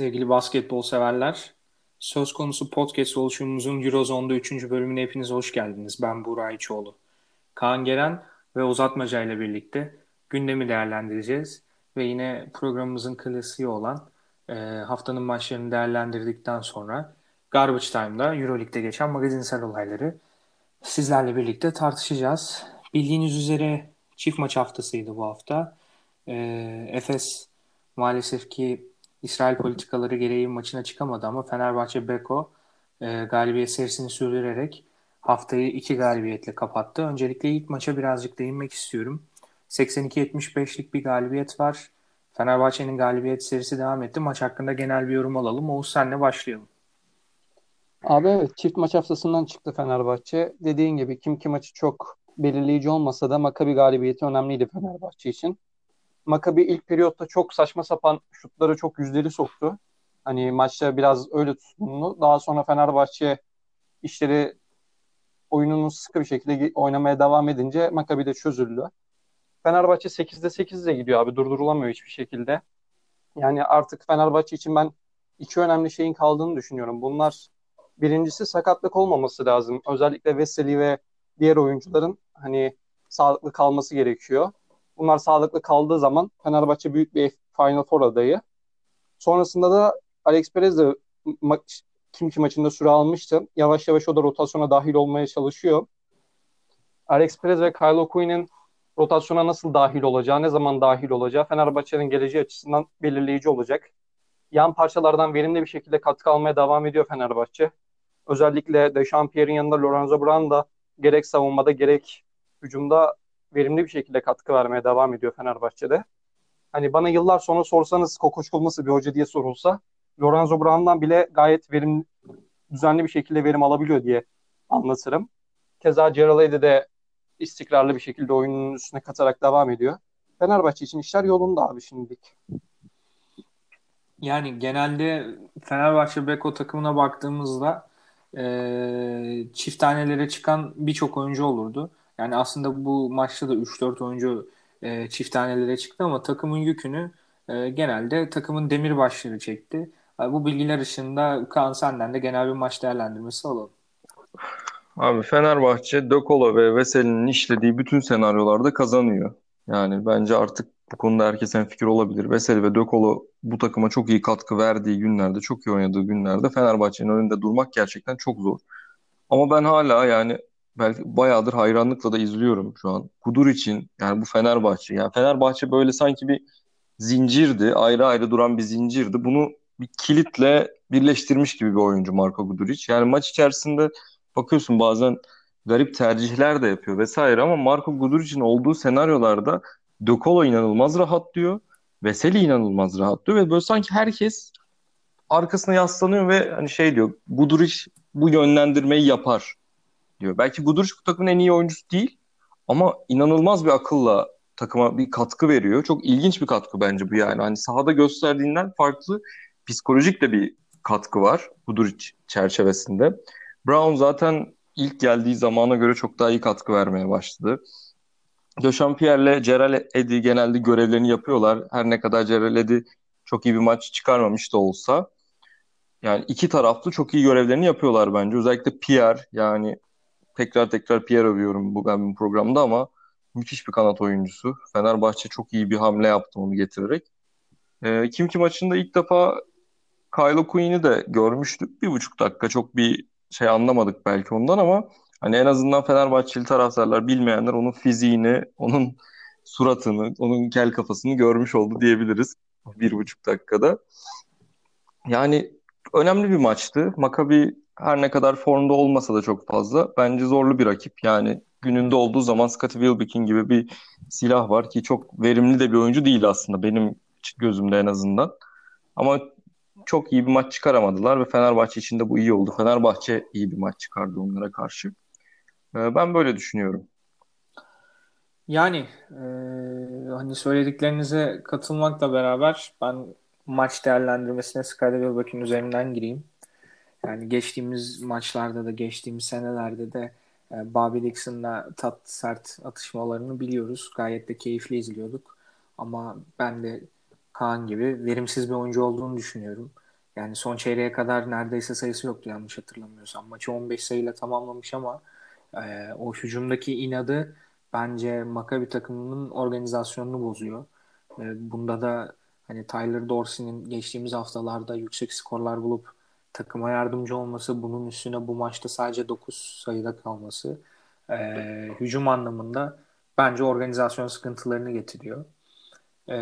Sevgili basketbol severler, söz konusu podcast oluşumumuzun Eurozone'da 3. bölümüne hepiniz hoş geldiniz. Ben Buğra İçoğlu. Kaan Geren ve Uzatmaca ile birlikte gündemi değerlendireceğiz. Ve yine programımızın klasiği olan e, haftanın maçlarını değerlendirdikten sonra Garbage Time'da Euroleague'de geçen magazinsel olayları sizlerle birlikte tartışacağız. Bildiğiniz üzere çift maç haftasıydı bu hafta. E, Efes maalesef ki İsrail politikaları gereği maçına çıkamadı ama Fenerbahçe Beko e, galibiyet serisini sürdürerek haftayı iki galibiyetle kapattı. Öncelikle ilk maça birazcık değinmek istiyorum. 82-75'lik bir galibiyet var. Fenerbahçe'nin galibiyet serisi devam etti. Maç hakkında genel bir yorum alalım. Oğuz senle başlayalım. Abi evet çift maç haftasından çıktı Fenerbahçe. Dediğin gibi kim ki maçı çok belirleyici olmasa da Makabi galibiyeti önemliydi Fenerbahçe için. Makabi ilk periyotta çok saçma sapan şutları çok yüzdeli soktu. Hani maçta biraz öyle tutumlu. Daha sonra Fenerbahçe işleri oyununu sıkı bir şekilde oynamaya devam edince Makabi de çözüldü. Fenerbahçe 8'de 8'de gidiyor abi. Durdurulamıyor hiçbir şekilde. Yani artık Fenerbahçe için ben iki önemli şeyin kaldığını düşünüyorum. Bunlar birincisi sakatlık olmaması lazım. Özellikle Veseli ve diğer oyuncuların hani sağlıklı kalması gerekiyor. Bunlar sağlıklı kaldığı zaman Fenerbahçe büyük bir Final Four adayı. Sonrasında da Alex Perez de ma- kim ki maçında süre almıştı. Yavaş yavaş o da rotasyona dahil olmaya çalışıyor. Alex Perez ve Kyle O'Quinn'in rotasyona nasıl dahil olacağı, ne zaman dahil olacağı Fenerbahçe'nin geleceği açısından belirleyici olacak. Yan parçalardan verimli bir şekilde katkı almaya devam ediyor Fenerbahçe. Özellikle Dechampierre'in yanında Lorenzo Brown da gerek savunmada gerek hücumda verimli bir şekilde katkı vermeye devam ediyor Fenerbahçe'de. Hani bana yıllar sonra sorsanız Kokoşkul bir hoca diye sorulsa Lorenzo Brown'dan bile gayet verim düzenli bir şekilde verim alabiliyor diye anlatırım. Keza Gerald de istikrarlı bir şekilde oyunun üstüne katarak devam ediyor. Fenerbahçe için işler yolunda abi şimdilik. Yani genelde Fenerbahçe Beko takımına baktığımızda e, çift tanelere çıkan birçok oyuncu olurdu. Yani aslında bu maçta da 3-4 oyuncu e, çift tanelere çıktı ama takımın yükünü e, genelde takımın demir başları çekti. E, bu bilgiler ışığında Kaan senden de genel bir maç değerlendirmesi alalım. Abi Fenerbahçe, Dökola ve Veseli'nin işlediği bütün senaryolarda kazanıyor. Yani bence artık bu konuda herkesin fikir olabilir. Veseli ve Dökola bu takıma çok iyi katkı verdiği günlerde, çok iyi oynadığı günlerde Fenerbahçe'nin önünde durmak gerçekten çok zor. Ama ben hala yani belki bayağıdır hayranlıkla da izliyorum şu an. Kudur için yani bu Fenerbahçe. Yani Fenerbahçe böyle sanki bir zincirdi. Ayrı ayrı duran bir zincirdi. Bunu bir kilitle birleştirmiş gibi bir oyuncu Marco Guduric. Yani maç içerisinde bakıyorsun bazen garip tercihler de yapıyor vesaire ama Marco Guduric'in olduğu senaryolarda De Colo inanılmaz rahat diyor. Veseli inanılmaz rahat diyor ve böyle sanki herkes arkasına yaslanıyor ve hani şey diyor Guduric bu yönlendirmeyi yapar diyor. Belki Guduric bu takımın en iyi oyuncusu değil ama inanılmaz bir akılla takıma bir katkı veriyor. Çok ilginç bir katkı bence bu yani. Hani sahada gösterdiğinden farklı psikolojik de bir katkı var Guduric çerçevesinde. Brown zaten ilk geldiği zamana göre çok daha iyi katkı vermeye başladı. Döchampierre'le Cerel Edi genelde görevlerini yapıyorlar. Her ne kadar Cerel Edi çok iyi bir maç çıkarmamış da olsa. Yani iki taraflı çok iyi görevlerini yapıyorlar bence. Özellikle Pierre yani tekrar tekrar Pierre övüyorum bu ben programda ama müthiş bir kanat oyuncusu. Fenerbahçe çok iyi bir hamle yaptı onu getirerek. E, Kim ki maçında ilk defa Kylo Quinn'i de görmüştük. Bir buçuk dakika çok bir şey anlamadık belki ondan ama hani en azından Fenerbahçeli taraftarlar bilmeyenler onun fiziğini, onun suratını, onun kel kafasını görmüş oldu diyebiliriz bir buçuk dakikada. Yani önemli bir maçtı. Maccabi her ne kadar formda olmasa da çok fazla bence zorlu bir rakip. Yani gününde olduğu zaman Scottie Wilbekin gibi bir silah var ki çok verimli de bir oyuncu değil aslında benim gözümde en azından. Ama çok iyi bir maç çıkaramadılar ve Fenerbahçe için de bu iyi oldu. Fenerbahçe iyi bir maç çıkardı onlara karşı. Ee, ben böyle düşünüyorum. Yani e, hani söylediklerinize katılmakla beraber ben maç değerlendirmesine Skyler Wilbeck'in üzerinden gireyim. Yani geçtiğimiz maçlarda da geçtiğimiz senelerde de e, Bobby Dixon'la tat sert atışmalarını biliyoruz. Gayet de keyifli izliyorduk. Ama ben de Kaan gibi verimsiz bir oyuncu olduğunu düşünüyorum. Yani son çeyreğe kadar neredeyse sayısı yoktu yanlış hatırlamıyorsam. Maçı 15 sayıyla tamamlamış ama e, o hücumdaki inadı bence Maccabi takımının organizasyonunu bozuyor. E, bunda da hani Tyler Dorsey'nin geçtiğimiz haftalarda yüksek skorlar bulup takıma yardımcı olması, bunun üstüne bu maçta sadece 9 sayıda kalması e, hücum anlamında bence organizasyon sıkıntılarını getiriyor. E,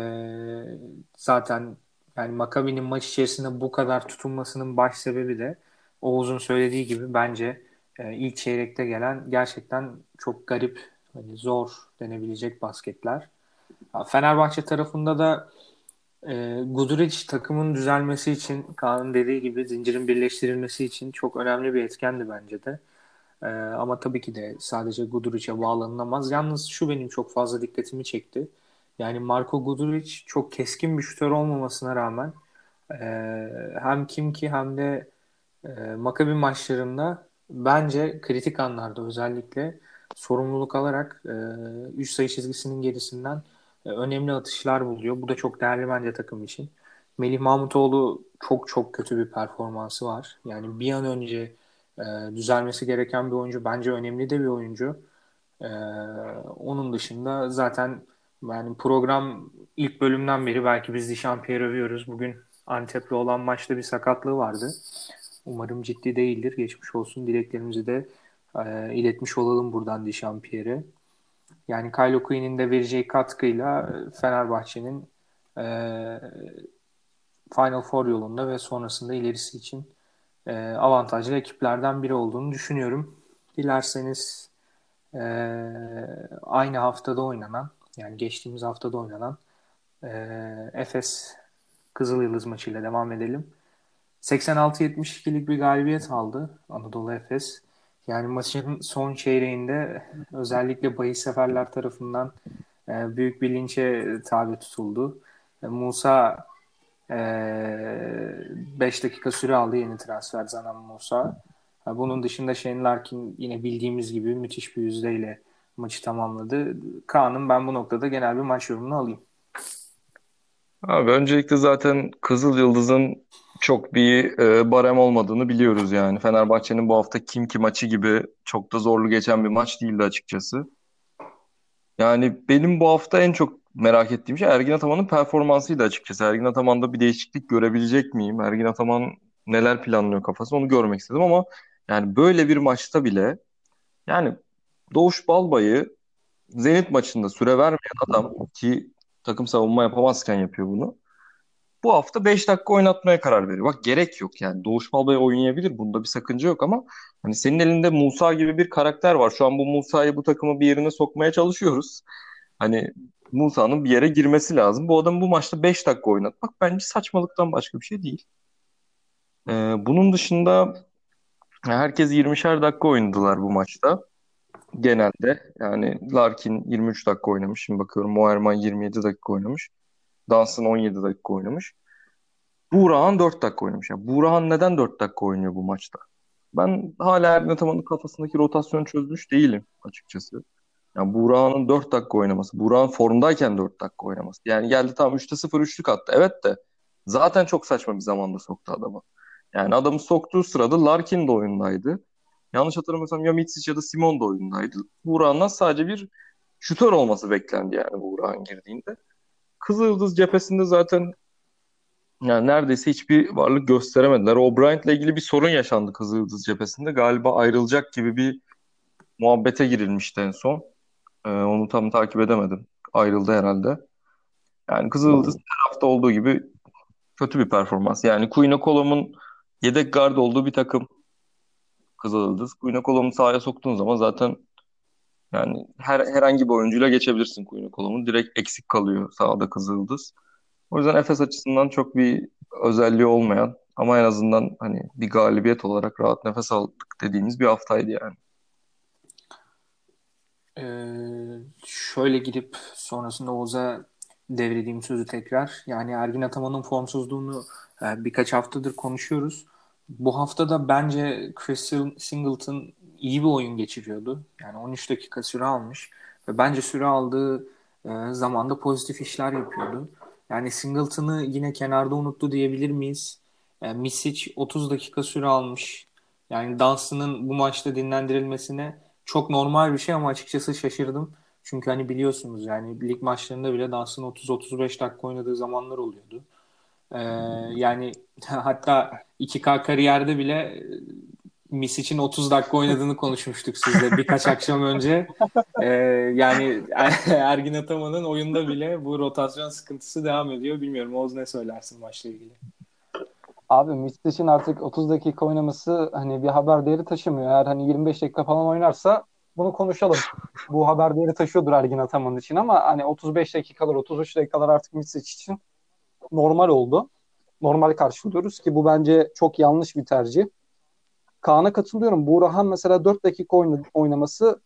zaten yani Makabi'nin maç içerisinde bu kadar tutunmasının baş sebebi de Oğuz'un söylediği gibi bence e, ilk çeyrekte gelen gerçekten çok garip, hani zor denebilecek basketler. Fenerbahçe tarafında da e, Guduric takımın düzelmesi için Kaan'ın dediği gibi zincirin birleştirilmesi için çok önemli bir etkendi bence de. E, ama tabii ki de sadece Guduric'e bağlanılamaz. Yalnız şu benim çok fazla dikkatimi çekti. Yani Marco Guduric çok keskin bir şutör olmamasına rağmen e, hem Kimki hem de e, Makabi maçlarında bence kritik anlarda özellikle sorumluluk alarak e, üst sayı çizgisinin gerisinden e, önemli atışlar buluyor. Bu da çok değerli bence takım için. Melih Mahmutoğlu çok çok kötü bir performansı var. Yani bir an önce e, düzelmesi gereken bir oyuncu. Bence önemli de bir oyuncu. E, onun dışında zaten yani program ilk bölümden beri belki biz Dişampier'i övüyoruz. Bugün Antep'le olan maçta bir sakatlığı vardı. Umarım ciddi değildir. Geçmiş olsun. Dileklerimizi de e, iletmiş olalım buradan Dişampier'e. Yani Kylo Quinn'in de vereceği katkıyla Fenerbahçe'nin e, Final Four yolunda ve sonrasında ilerisi için e, avantajlı ekiplerden biri olduğunu düşünüyorum. Dilerseniz e, aynı haftada oynanan yani geçtiğimiz haftada oynanan e, Efes Kızıl Yıldız maçıyla devam edelim. 86-72'lik bir galibiyet aldı Anadolu Efes. Yani maçın son çeyreğinde özellikle bahis seferler tarafından e, büyük bir linçe tabi tutuldu. E, Musa 5 e, dakika süre aldı yeni transfer Zanan Musa. Bunun dışında Shane Larkin yine bildiğimiz gibi müthiş bir yüzdeyle maçı tamamladı. Kaan'ın ben bu noktada genel bir maç yorumunu alayım. Abi öncelikle zaten Kızıl Yıldız'ın çok bir e, barem olmadığını biliyoruz yani. Fenerbahçe'nin bu hafta Kimki maçı gibi çok da zorlu geçen bir maç değildi açıkçası. Yani benim bu hafta en çok merak ettiğim şey Ergin Ataman'ın performansıydı açıkçası. Ergin Ataman'da bir değişiklik görebilecek miyim? Ergin Ataman neler planlıyor kafası onu görmek istedim ama yani böyle bir maçta bile yani Doğuş Balbay'ı Zenit maçında süre vermeyen adam ki takım savunma yapamazken yapıyor bunu. Bu hafta 5 dakika oynatmaya karar veriyor. Bak gerek yok yani. Doğuş Balbay oynayabilir. Bunda bir sakınca yok ama hani senin elinde Musa gibi bir karakter var. Şu an bu Musa'yı bu takımı bir yerine sokmaya çalışıyoruz. Hani Musa'nın bir yere girmesi lazım. Bu adam bu maçta 5 dakika oynatmak bence saçmalıktan başka bir şey değil. Ee, bunun dışında herkes 20'şer dakika oynadılar bu maçta genelde. Yani Larkin 23 dakika oynamış. Şimdi bakıyorum Moerman 27 dakika oynamış. Dansın 17 dakika oynamış. Buğrahan 4 dakika oynamış. Yani Buğrahan neden 4 dakika oynuyor bu maçta? Ben hala Ergin Ataman'ın kafasındaki rotasyonu çözmüş değilim açıkçası. Yani Buğra'nın 4 dakika oynaması. Buğra'nın formdayken 4 dakika oynaması. Yani geldi tam 3'te 0 üçlük attı. Evet de zaten çok saçma bir zamanda soktu adamı. Yani adamı soktuğu sırada Larkin de oyundaydı. Yanlış hatırlamıyorsam ya Mitsic ya da Simon da oyundaydı. Buğra'ndan sadece bir şutör olması beklendi yani Buğra'nın girdiğinde. Kızıldız cephesinde zaten yani neredeyse hiçbir varlık gösteremediler. O Bryant'la ilgili bir sorun yaşandı Kızıldız cephesinde. Galiba ayrılacak gibi bir muhabbete girilmişti en son. Ee, onu tam takip edemedim. Ayrıldı herhalde. Yani Kızıldız her hafta olduğu gibi kötü bir performans. Yani Queen Colom'un yedek gard olduğu bir takım Kızıldız. Queen Colom'u sahaya soktuğun zaman zaten yani her herhangi bir oyuncuyla geçebilirsin Queen Colom'u. Direkt eksik kalıyor sahada Kızıldız. O yüzden Efes açısından çok bir özelliği olmayan ama en azından hani bir galibiyet olarak rahat nefes aldık dediğimiz bir haftaydı yani. Ee, şöyle gidip sonrasında Oğuz'a devrediğim sözü tekrar. Yani Ergin Ataman'ın formsuzluğunu e, birkaç haftadır konuşuyoruz. Bu hafta da bence Chris Singleton iyi bir oyun geçiriyordu. Yani 13 dakika süre almış ve bence süre aldığı e, zamanda pozitif işler yapıyordu. Yani Singleton'ı yine kenarda unuttu diyebilir miyiz? Yani Misic 30 dakika süre almış. Yani Dunstan'ın bu maçta dinlendirilmesine çok normal bir şey ama açıkçası şaşırdım. Çünkü hani biliyorsunuz yani lig maçlarında bile Dunstan 30-35 dakika oynadığı zamanlar oluyordu. Ee, yani hatta 2K kariyerde bile Miss için 30 dakika oynadığını konuşmuştuk sizle birkaç akşam önce. Ee, yani Ergin Ataman'ın oyunda bile bu rotasyon sıkıntısı devam ediyor. Bilmiyorum Oğuz ne söylersin maçla ilgili? Abi Mistic'in artık 30 dakika oynaması hani bir haber değeri taşımıyor. Eğer hani 25 dakika falan oynarsa bunu konuşalım. Bu haber değeri taşıyordur Ergin Ataman için ama hani 35 dakikalar 33 dakikalar artık Mistic için normal oldu. Normal karşılıyoruz ki bu bence çok yanlış bir tercih. Kaan'a katılıyorum. Buğrahan mesela 4 dakika oynaması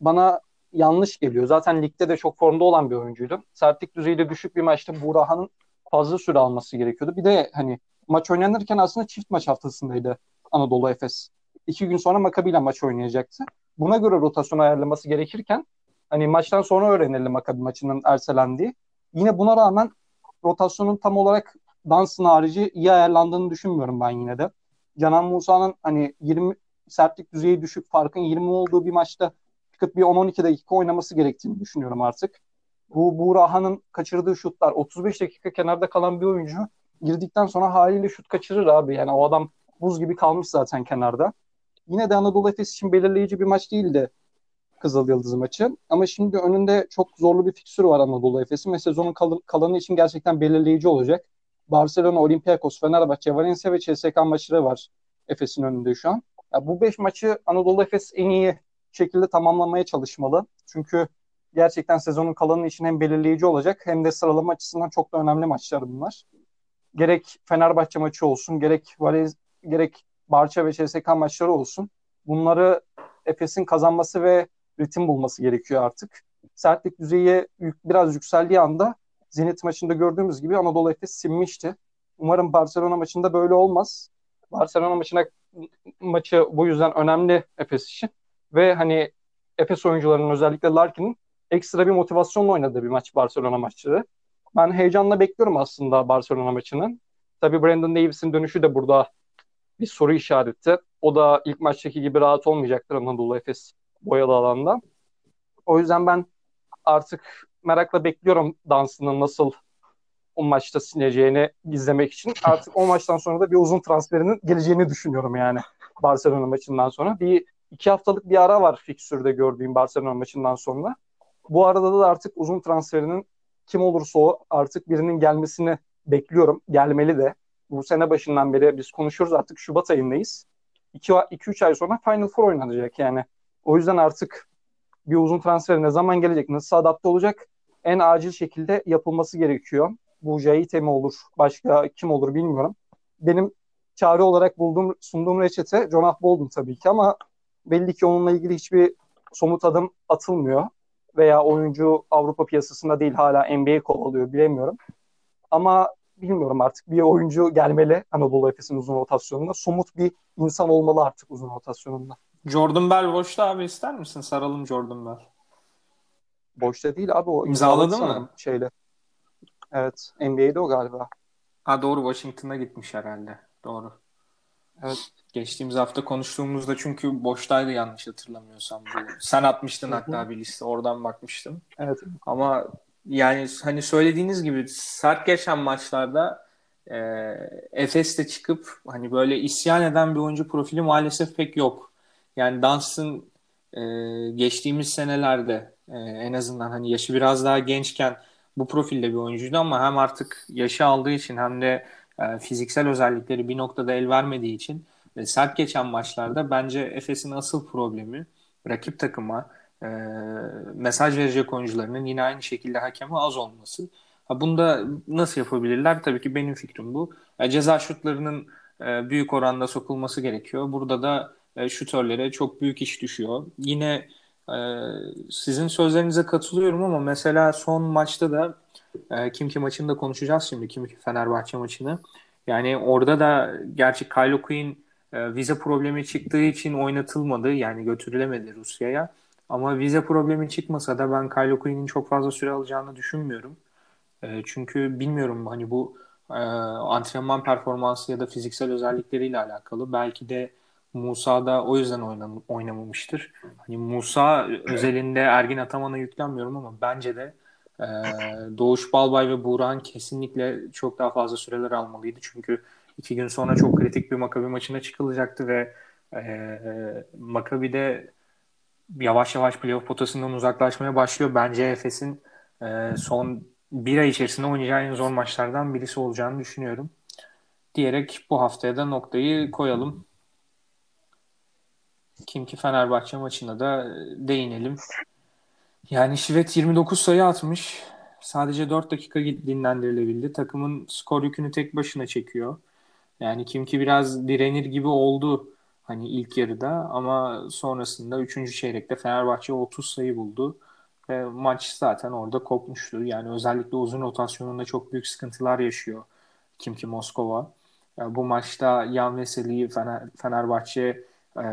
bana yanlış geliyor. Zaten ligde de çok formda olan bir oyuncuydu. Sertlik düzeyi düşük bir maçta Buğrahan'ın fazla süre alması gerekiyordu. Bir de hani maç oynanırken aslında çift maç haftasındaydı Anadolu Efes. İki gün sonra Makabi ile maç oynayacaktı. Buna göre rotasyon ayarlaması gerekirken hani maçtan sonra öğrenelim Makabi maçının erselendiği. Yine buna rağmen rotasyonun tam olarak Dansın harici iyi ayarlandığını düşünmüyorum ben yine de. Canan Musa'nın hani 20 sertlik düzeyi düşük farkın 20 olduğu bir maçta çıkıp bir 10-12 dakika oynaması gerektiğini düşünüyorum artık. Bu Buğrahan'ın kaçırdığı şutlar 35 dakika kenarda kalan bir oyuncu girdikten sonra haliyle şut kaçırır abi. Yani o adam buz gibi kalmış zaten kenarda. Yine de Anadolu Efes için belirleyici bir maç değildi Kızıl Yıldız maçı. Ama şimdi önünde çok zorlu bir fiksür var Anadolu Efes'in ve sezonun kal- kalanı için gerçekten belirleyici olacak. Barcelona, Olympiakos, Fenerbahçe, Valencia ve CSK maçları var Efes'in önünde şu an. Ya bu beş maçı Anadolu Efes en iyi şekilde tamamlamaya çalışmalı. Çünkü gerçekten sezonun kalanı için hem belirleyici olacak hem de sıralama açısından çok da önemli maçlar bunlar. Gerek Fenerbahçe maçı olsun, gerek Valez, gerek Barça ve CSK maçları olsun. Bunları Efes'in kazanması ve ritim bulması gerekiyor artık. Sertlik düzeyi biraz yükseldiği anda Zenit maçında gördüğümüz gibi Anadolu Efes sinmişti. Umarım Barcelona maçında böyle olmaz. Barcelona maçına maçı bu yüzden önemli Efes için. Ve hani Efes oyuncularının özellikle Larkin'in ekstra bir motivasyonla oynadığı bir maç Barcelona maçları. Ben heyecanla bekliyorum aslında Barcelona maçının. Tabii Brandon Davis'in dönüşü de burada bir soru işareti. O da ilk maçtaki gibi rahat olmayacaktır Anadolu Efes boyalı alanda. O yüzden ben artık merakla bekliyorum dansının nasıl o maçta sineceğini izlemek için. Artık o maçtan sonra da bir uzun transferinin geleceğini düşünüyorum yani Barcelona maçından sonra. Bir iki haftalık bir ara var fikstürde gördüğüm Barcelona maçından sonra. Bu arada da artık uzun transferinin kim olursa o artık birinin gelmesini bekliyorum. Gelmeli de. Bu sene başından beri biz konuşuyoruz artık Şubat ayındayız. 2-3 ay sonra Final Four oynanacak yani. O yüzden artık bir uzun transfer ne zaman gelecek, nasıl adapte olacak en acil şekilde yapılması gerekiyor. Bu Jaite mi olur, başka kim olur bilmiyorum. Benim çare olarak bulduğum, sunduğum reçete Jonah Bolden tabii ki ama belli ki onunla ilgili hiçbir somut adım atılmıyor. Veya oyuncu Avrupa piyasasında değil hala NBA kovalıyor bilemiyorum. Ama bilmiyorum artık bir oyuncu gelmeli Anadolu Efes'in uzun rotasyonunda. Somut bir insan olmalı artık uzun rotasyonunda. Jordan Bell boşta abi ister misin? Saralım Jordan Bell. Boşta değil abi o imzaladı mı? Şeyle. Evet. NBA'de o galiba. Ha doğru Washington'a gitmiş herhalde. Doğru. Evet. Geçtiğimiz hafta konuştuğumuzda çünkü boştaydı yanlış hatırlamıyorsam. Bu. Sen atmıştın hatta bir liste. Oradan bakmıştım. Evet. Ama yani hani söylediğiniz gibi sert geçen maçlarda e, Efes'te çıkıp hani böyle isyan eden bir oyuncu profili maalesef pek yok. Yani Dunstan e, geçtiğimiz senelerde e, en azından hani yaşı biraz daha gençken bu profilde bir oyuncuydu ama hem artık yaşı aldığı için hem de e, fiziksel özellikleri bir noktada el vermediği için e, sert geçen maçlarda bence Efes'in asıl problemi rakip takıma e, mesaj verecek oyuncularının yine aynı şekilde hakeme az olması. Ha, bunda nasıl yapabilirler? Tabii ki benim fikrim bu. E, ceza şutlarının e, büyük oranda sokulması gerekiyor. Burada da e, şutörlere çok büyük iş düşüyor. Yine e, sizin sözlerinize katılıyorum ama mesela son maçta da e, Kimki maçını da konuşacağız şimdi. Kimki Fenerbahçe maçını. Yani orada da gerçi Kylo Quinn e, vize problemi çıktığı için oynatılmadı. Yani götürülemedi Rusya'ya. Ama vize problemi çıkmasa da ben Kylo Quinn'in çok fazla süre alacağını düşünmüyorum. E, çünkü bilmiyorum hani bu e, antrenman performansı ya da fiziksel özellikleriyle alakalı. Belki de Musa da o yüzden oynam oynamamıştır. Hani Musa özelinde Ergin Ataman'a yüklenmiyorum ama bence de e, Doğuş Balbay ve Buğra'nın kesinlikle çok daha fazla süreler almalıydı. Çünkü iki gün sonra çok kritik bir Makabi maçına çıkılacaktı ve e, Makabi de yavaş yavaş playoff potasından uzaklaşmaya başlıyor. Bence Efes'in e, son bir ay içerisinde oynayacağı en zor maçlardan birisi olacağını düşünüyorum. Diyerek bu haftaya da noktayı koyalım. Kim ki Fenerbahçe maçına da değinelim. Yani Şivet 29 sayı atmış. Sadece 4 dakika dinlendirilebildi. Takımın skor yükünü tek başına çekiyor. Yani kim ki biraz direnir gibi oldu hani ilk yarıda ama sonrasında 3. çeyrekte Fenerbahçe 30 sayı buldu. Ve maç zaten orada kopmuştu. Yani özellikle uzun rotasyonunda çok büyük sıkıntılar yaşıyor kim ki Moskova. Yani bu maçta Yan Veseli'yi Fener, Fenerbahçe e,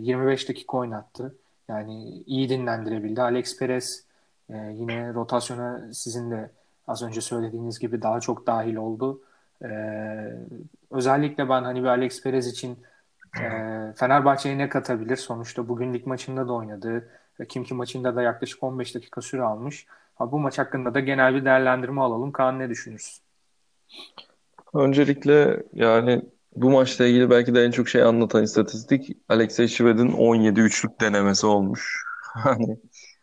25 dakika oynattı. Yani iyi dinlendirebildi. Alex Perez e, yine rotasyona sizin de az önce söylediğiniz gibi daha çok dahil oldu. E, özellikle ben hani bir Alex Perez için e, Fenerbahçe'ye ne katabilir? Sonuçta bugün lig maçında da oynadı. Kimki maçında da yaklaşık 15 dakika süre almış. Bu maç hakkında da genel bir değerlendirme alalım. Kaan ne düşünürsün? Öncelikle yani bu maçla ilgili belki de en çok şey anlatan istatistik Alexey Şved'in 17 üçlük denemesi olmuş. Hani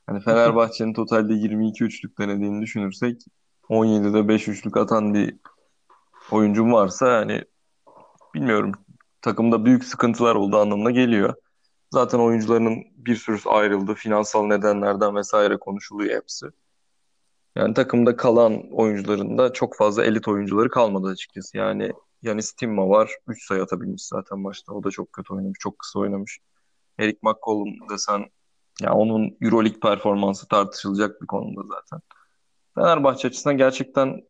hani Fenerbahçe'nin totalde 22 üçlük denediğini düşünürsek 17'de 5 üçlük atan bir oyuncum varsa yani bilmiyorum takımda büyük sıkıntılar olduğu anlamına geliyor. Zaten oyuncularının bir sürüsü ayrıldı. Finansal nedenlerden vesaire konuşuluyor hepsi. Yani takımda kalan oyuncuların da çok fazla elit oyuncuları kalmadı açıkçası. Yani Yanis Timma var. 3 sayı atabilmiş zaten maçta. O da çok kötü oynamış. Çok kısa oynamış. Eric McCollum desen ya onun Euroleague performansı tartışılacak bir konuda zaten. Fenerbahçe açısından gerçekten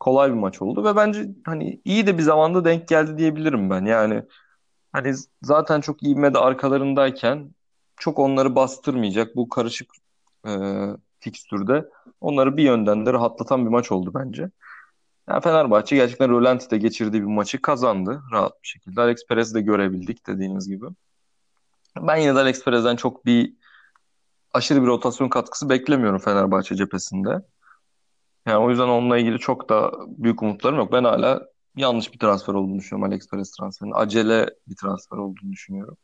kolay bir maç oldu ve bence hani iyi de bir zamanda denk geldi diyebilirim ben. Yani hani zaten çok ivmede arkalarındayken çok onları bastırmayacak bu karışık e, fikstürde onları bir yönden de rahatlatan bir maç oldu bence. Yani Fenerbahçe gerçekten rölanti'de geçirdiği bir maçı kazandı rahat bir şekilde. Alex Perez'i de görebildik dediğiniz gibi. Ben yine de Alex Perez'den çok bir aşırı bir rotasyon katkısı beklemiyorum Fenerbahçe cephesinde. Yani o yüzden onunla ilgili çok da büyük umutlarım yok. Ben hala yanlış bir transfer olduğunu düşünüyorum Alex Perez transferinin. Acele bir transfer olduğunu düşünüyorum.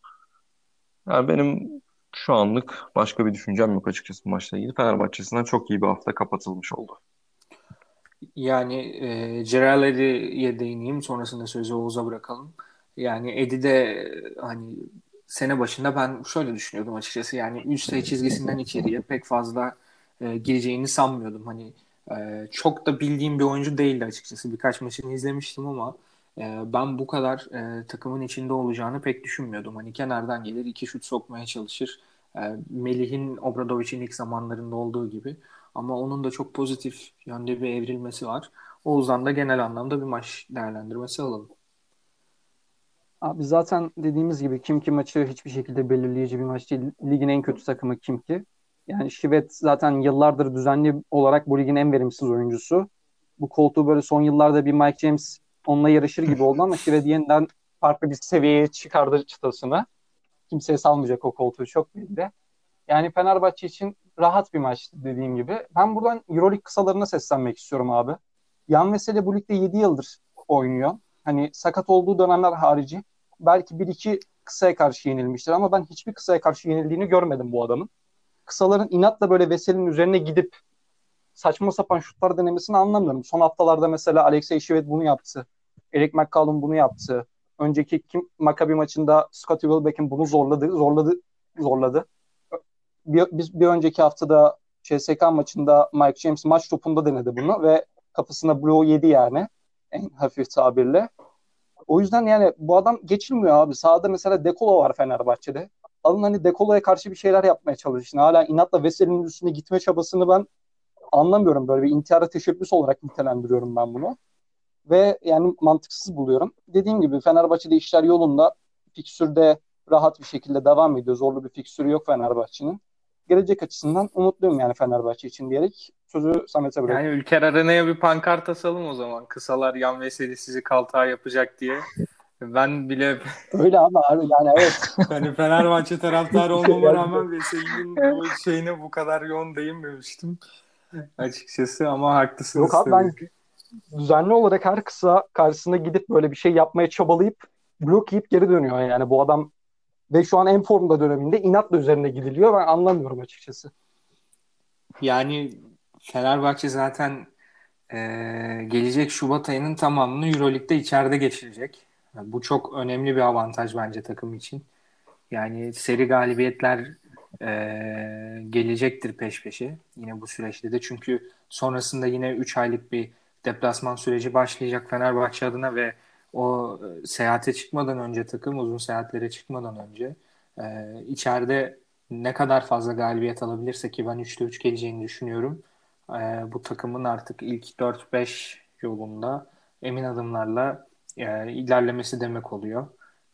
Yani benim şu anlık başka bir düşüncem yok açıkçası maçla ilgili. Fenerbahçe'sinden çok iyi bir hafta kapatılmış oldu. Yani e, Gerald değineyim. Sonrasında sözü Oğuz'a bırakalım. Yani Eddy de hani sene başında ben şöyle düşünüyordum açıkçası. Yani 3 sayı çizgisinden içeriye pek fazla e, gireceğini sanmıyordum. Hani e, çok da bildiğim bir oyuncu değildi açıkçası. Birkaç maçını izlemiştim ama e, ben bu kadar e, takımın içinde olacağını pek düşünmüyordum. Hani kenardan gelir iki şut sokmaya çalışır. E, Melih'in Obradovic'in ilk zamanlarında olduğu gibi. Ama onun da çok pozitif yönde bir evrilmesi var. Oğuz'dan da genel anlamda bir maç değerlendirmesi alalım. Abi zaten dediğimiz gibi Kimki maçı hiçbir şekilde belirleyici bir maç değil. Ligin en kötü takımı Kimki. Yani Şivet zaten yıllardır düzenli olarak bu ligin en verimsiz oyuncusu. Bu koltuğu böyle son yıllarda bir Mike James onunla yarışır gibi oldu ama Şivet yeniden farklı bir seviyeye çıkardı çıtasını. Kimseye salmayacak o koltuğu çok belli. Yani Fenerbahçe için rahat bir maçtı dediğim gibi. Ben buradan Euroleague kısalarına seslenmek istiyorum abi. Yan Veseli bu ligde 7 yıldır oynuyor. Hani sakat olduğu dönemler harici belki bir iki kısaya karşı yenilmiştir ama ben hiçbir kısaya karşı yenildiğini görmedim bu adamın. Kısaların inatla böyle Veseli'nin üzerine gidip saçma sapan şutlar denemesini anlamıyorum. Son haftalarda mesela Alexey Şivet bunu yaptı. Eric McCallum bunu yaptı. Önceki kim Maccabi maçında Scottie Wilbeck'in bunu zorladı, zorladı, zorladı. Bir, bir, bir önceki haftada CSK maçında Mike James maç topunda denedi bunu ve kafasına blow yedi yani en hafif tabirle. O yüzden yani bu adam geçilmiyor abi. Sağda mesela Dekolo var Fenerbahçe'de. Alın hani Dekolo'ya karşı bir şeyler yapmaya çalışın. Hala inatla Veseli'nin üstüne gitme çabasını ben anlamıyorum. Böyle bir intihara teşebbüs olarak nitelendiriyorum ben bunu. Ve yani mantıksız buluyorum. Dediğim gibi Fenerbahçe'de işler yolunda. Fiksürde rahat bir şekilde devam ediyor. Zorlu bir fiksürü yok Fenerbahçe'nin. Gelecek açısından umutluyum yani Fenerbahçe için diyerek sözü Samet'e bırakıyorum. Yani Ülker Arena'ya bir pankart asalım o zaman. Kısalar yan veseli sizi kaltağa yapacak diye. Ben bile Öyle ama abi yani evet. hani Fenerbahçe taraftarı olmama rağmen Veseli'nin bu şeyine bu kadar yoğun değinmemiştim açıkçası ama haklısınız. Yok abi ben düzenli olarak her kısa karşısında gidip böyle bir şey yapmaya çabalayıp blok yiyip geri dönüyor yani bu adam ve şu an en formda döneminde inatla üzerine gidiliyor ben anlamıyorum açıkçası. Yani Fenerbahçe zaten e, gelecek Şubat ayının tamamını Euroleague'de içeride geçirecek. Bu çok önemli bir avantaj bence takım için. Yani seri galibiyetler e, gelecektir peş peşe yine bu süreçte de. Çünkü sonrasında yine 3 aylık bir deplasman süreci başlayacak Fenerbahçe adına ve o e, seyahate çıkmadan önce takım uzun seyahatlere çıkmadan önce e, içeride ne kadar fazla galibiyet alabilirse ki ben 3'te 3 geleceğini düşünüyorum. E, bu takımın artık ilk 4-5 yolunda emin adımlarla e, ilerlemesi demek oluyor.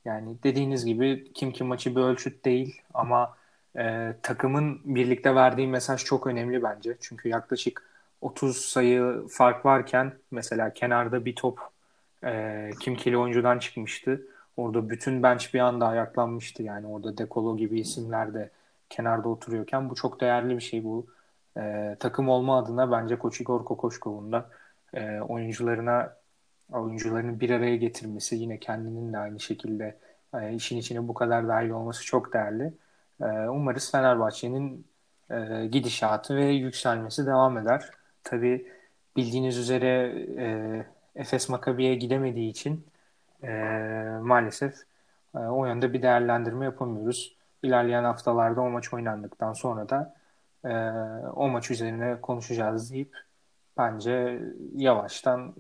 Yani dediğiniz gibi kim kim maçı bir ölçüt değil ama e, takımın birlikte verdiği mesaj çok önemli bence. Çünkü yaklaşık 30 sayı fark varken mesela kenarda bir top e, Kim Kili oyuncudan çıkmıştı. Orada bütün bench bir anda ayaklanmıştı. Yani orada Dekolo gibi isimler de kenarda oturuyorken bu çok değerli bir şey bu. E, takım olma adına bence Koç Igor Kokoşkov'un da e, oyuncularına oyuncularını bir araya getirmesi yine kendinin de aynı şekilde e, işin içine bu kadar dahil olması çok değerli. E, umarız Fenerbahçe'nin e, gidişatı ve yükselmesi devam eder. Tabi bildiğiniz üzere e, Efes Makabi'ye gidemediği için e, maalesef e, o yönde bir değerlendirme yapamıyoruz. İlerleyen haftalarda o maç oynandıktan sonra da e, o maç üzerine konuşacağız deyip bence yavaştan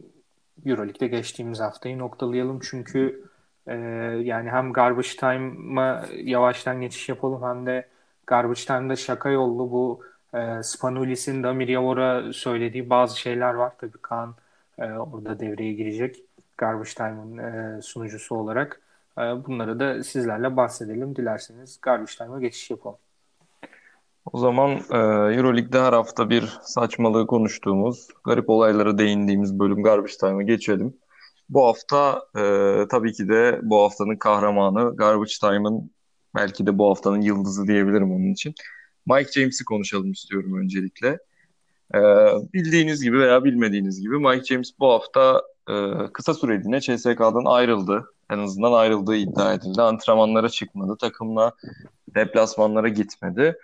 Euroleague'de geçtiğimiz haftayı noktalayalım. Çünkü e, yani hem Garbage Time'a yavaştan geçiş yapalım hem de Garbage Time'da şaka yollu bu e, Spanulis'in Damir Yavor'a söylediği bazı şeyler var. Tabii Kaan e, orada devreye girecek. Garbage Time'ın e, sunucusu olarak. E, bunları da sizlerle bahsedelim. Dilerseniz Garbage Time'a geçiş yapalım. O zaman e, Euroleague'de her hafta bir saçmalığı konuştuğumuz, garip olaylara değindiğimiz bölüm Garbage Time'a geçelim. Bu hafta e, tabii ki de bu haftanın kahramanı Garbage Time'ın belki de bu haftanın yıldızı diyebilirim onun için. Mike James'i konuşalım istiyorum öncelikle. Ee, bildiğiniz gibi veya bilmediğiniz gibi Mike James bu hafta e, kısa süreliğine CSK'dan ayrıldı. En azından ayrıldığı iddia edildi. Antrenmanlara çıkmadı. Takımla deplasmanlara gitmedi.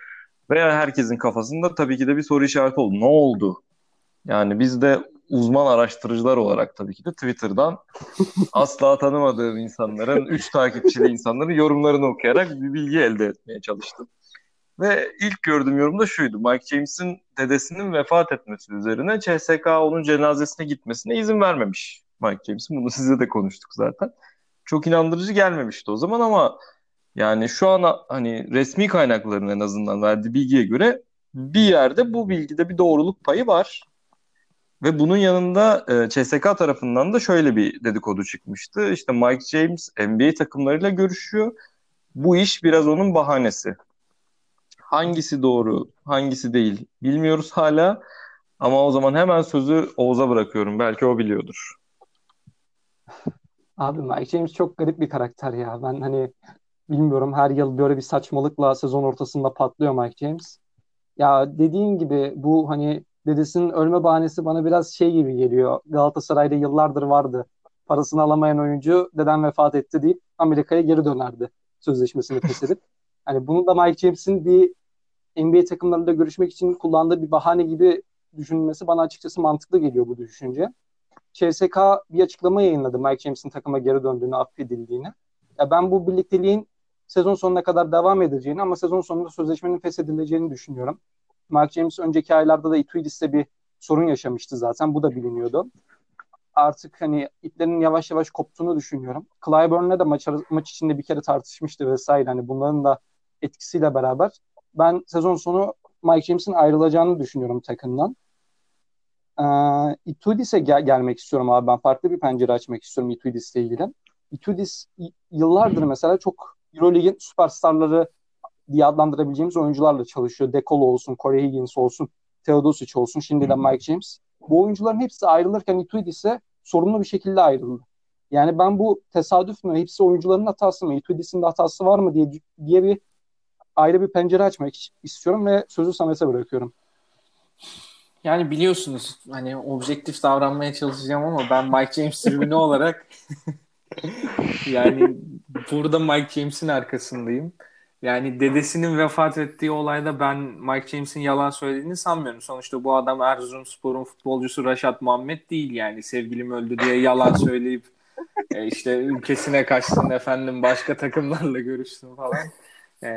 Ve herkesin kafasında tabii ki de bir soru işareti oldu. Ne oldu? Yani biz de uzman araştırıcılar olarak tabii ki de Twitter'dan asla tanımadığım insanların, üç takipçili insanların yorumlarını okuyarak bir bilgi elde etmeye çalıştım. Ve ilk gördüğüm yorum da şuydu. Mike James'in dedesinin vefat etmesi üzerine CSK onun cenazesine gitmesine izin vermemiş Mike James'in. Bunu size de konuştuk zaten. Çok inandırıcı gelmemişti o zaman ama yani şu an hani resmi kaynakların en azından verdiği bilgiye göre bir yerde bu bilgide bir doğruluk payı var. Ve bunun yanında e, CSK tarafından da şöyle bir dedikodu çıkmıştı. İşte Mike James NBA takımlarıyla görüşüyor. Bu iş biraz onun bahanesi. Hangisi doğru, hangisi değil bilmiyoruz hala. Ama o zaman hemen sözü Oğuz'a bırakıyorum. Belki o biliyordur. Abi Mike James çok garip bir karakter ya. Ben hani bilmiyorum her yıl böyle bir saçmalıkla sezon ortasında patlıyor Mike James. Ya dediğin gibi bu hani dedesinin ölme bahanesi bana biraz şey gibi geliyor. Galatasaray'da yıllardır vardı. Parasını alamayan oyuncu deden vefat etti deyip Amerika'ya geri dönerdi sözleşmesini feshedip. Hani bunu da Mike James'in bir NBA takımlarında görüşmek için kullandığı bir bahane gibi düşünülmesi bana açıkçası mantıklı geliyor bu düşünce. CSK bir açıklama yayınladı Mike James'in takıma geri döndüğünü, affedildiğini. Ya ben bu birlikteliğin sezon sonuna kadar devam edeceğini ama sezon sonunda sözleşmenin feshedileceğini düşünüyorum. Mike James önceki aylarda da Ituidis'te bir sorun yaşamıştı zaten. Bu da biliniyordu. Artık hani iplerin yavaş yavaş koptuğunu düşünüyorum. Clyburn'la da maç, maç içinde bir kere tartışmıştı vesaire. Hani bunların da etkisiyle beraber ben sezon sonu Mike James'in ayrılacağını düşünüyorum takımdan. Ee, Itudis'e gel- gelmek istiyorum abi. Ben farklı bir pencere açmak istiyorum Itudis'le ilgili. Itudis yıllardır mesela çok Euroleague'in süperstarları diye adlandırabileceğimiz oyuncularla çalışıyor. Dekolo olsun, Corey Higgins olsun. Teodosic olsun, şimdi de Mike James. Bu oyuncuların hepsi ayrılırken Ituidis'e sorumlu bir şekilde ayrıldı. Yani ben bu tesadüf mü, hepsi oyuncuların hatası mı, Ituidis'in de hatası var mı diye diye bir ayrı bir pencere açmak istiyorum ve sözü Samet'e bırakıyorum. Yani biliyorsunuz hani objektif davranmaya çalışacağım ama ben Mike James tribünü olarak yani burada Mike James'in arkasındayım. Yani dedesinin vefat ettiği olayda ben Mike James'in yalan söylediğini sanmıyorum. Sonuçta bu adam Erzurumspor'un futbolcusu Raşat Muhammed değil yani. Sevgilim öldü diye yalan söyleyip e, işte ülkesine kaçtın efendim başka takımlarla görüştün falan. Ee,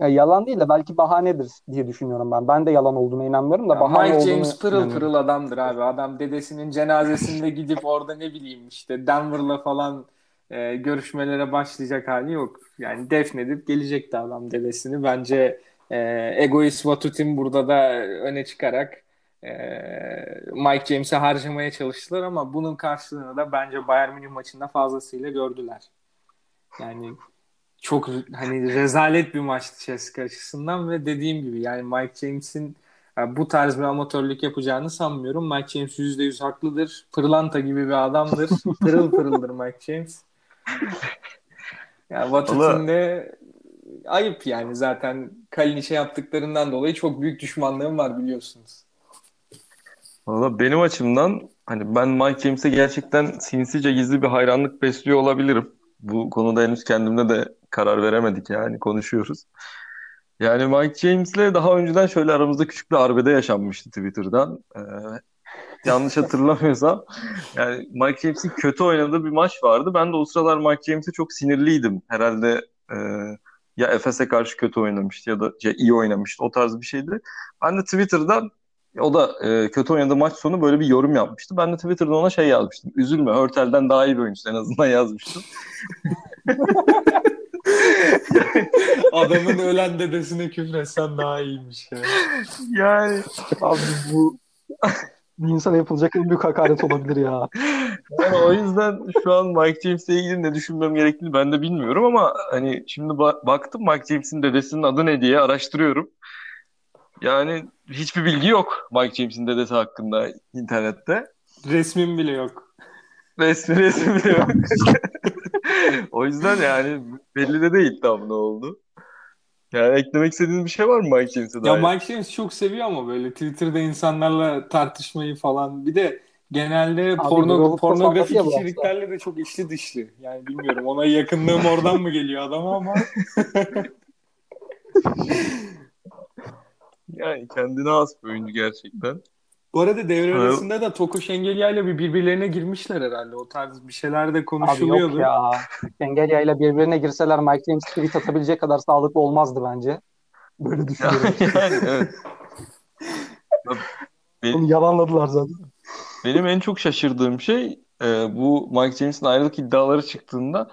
ya yalan değil de belki bahanedir diye düşünüyorum ben. Ben de yalan olduğuna inanmıyorum da bahane Mike James pırıl pırıl adamdır abi. Adam dedesinin cenazesinde gidip orada ne bileyim işte Denver'la falan e, görüşmelere başlayacak hali yok. Yani defnedip gelecekti adam dedesini. Bence e, egoist Vatutin burada da öne çıkarak e, Mike James'e harcamaya çalıştılar ama bunun karşılığını da bence Bayern Münih maçında fazlasıyla gördüler. Yani çok hani rezalet bir maçtı Chelsea açısından ve dediğim gibi yani Mike James'in yani bu tarz bir amatörlük yapacağını sanmıyorum. Mike James %100 haklıdır. Pırlanta gibi bir adamdır. Pırıl pırıldır Mike James. Yani Vatutin de ayıp yani zaten Kalinic'e yaptıklarından dolayı çok büyük düşmanlığım var biliyorsunuz. Valla benim açımdan hani ben Mike James'e gerçekten sinsice gizli bir hayranlık besliyor olabilirim. Bu konuda henüz kendimde de karar veremedik yani konuşuyoruz. Yani Mike James'le daha önceden şöyle aramızda küçük bir arbede yaşanmıştı Twitter'dan. Ee, yanlış hatırlamıyorsam. Yani Mike James'in kötü oynadığı bir maç vardı. Ben de o sıralar Mike James'e çok sinirliydim. Herhalde e, ya Efes'e karşı kötü oynamıştı ya da ya iyi oynamıştı. O tarz bir şeydi. Ben de Twitter'dan o da e, kötü oynadığı maç sonu böyle bir yorum yapmıştı. Ben de Twitter'da ona şey yazmıştım. Üzülme Hörtel'den daha iyi bir oyuncu en azından yazmıştım. Adamın ölen dedesine küfretsen daha iyiymiş ya. Yani abi bu bir insana yapılacak en büyük hakaret olabilir ya. Yani o yüzden şu an Mike James'le ilgili ne düşünmem gerektiğini ben de bilmiyorum ama hani şimdi ba- baktım Mike James'in dedesinin adı ne diye araştırıyorum. Yani hiçbir bilgi yok Mike James'in dedesi hakkında internette. Resmin bile yok. Resmi resmi bile yok. o yüzden yani belli de değil tam ne oldu. Yani eklemek istediğiniz bir şey var mı Mike James'e dair? Ya Mike James çok seviyor ama böyle Twitter'da insanlarla tartışmayı falan. Bir de genelde Abi, porno, pornografik içeriklerle de çok içli dışlı. Yani bilmiyorum ona yakınlığım oradan mı geliyor adama ama. yani kendine has bir oyuncu gerçekten. Bu arada devre evet. arasında da Toku Şengelya ile bir birbirlerine girmişler herhalde. O tarz bir şeyler de konuşuluyordu. Abi yok ya. Şengelya ile birbirine girseler Mike James tweet atabilecek kadar sağlıklı olmazdı bence. Böyle düşünüyorum. yani, evet. Benim, Onu yalanladılar zaten. Benim en çok şaşırdığım şey e, bu Mike James'in ayrılık iddiaları çıktığında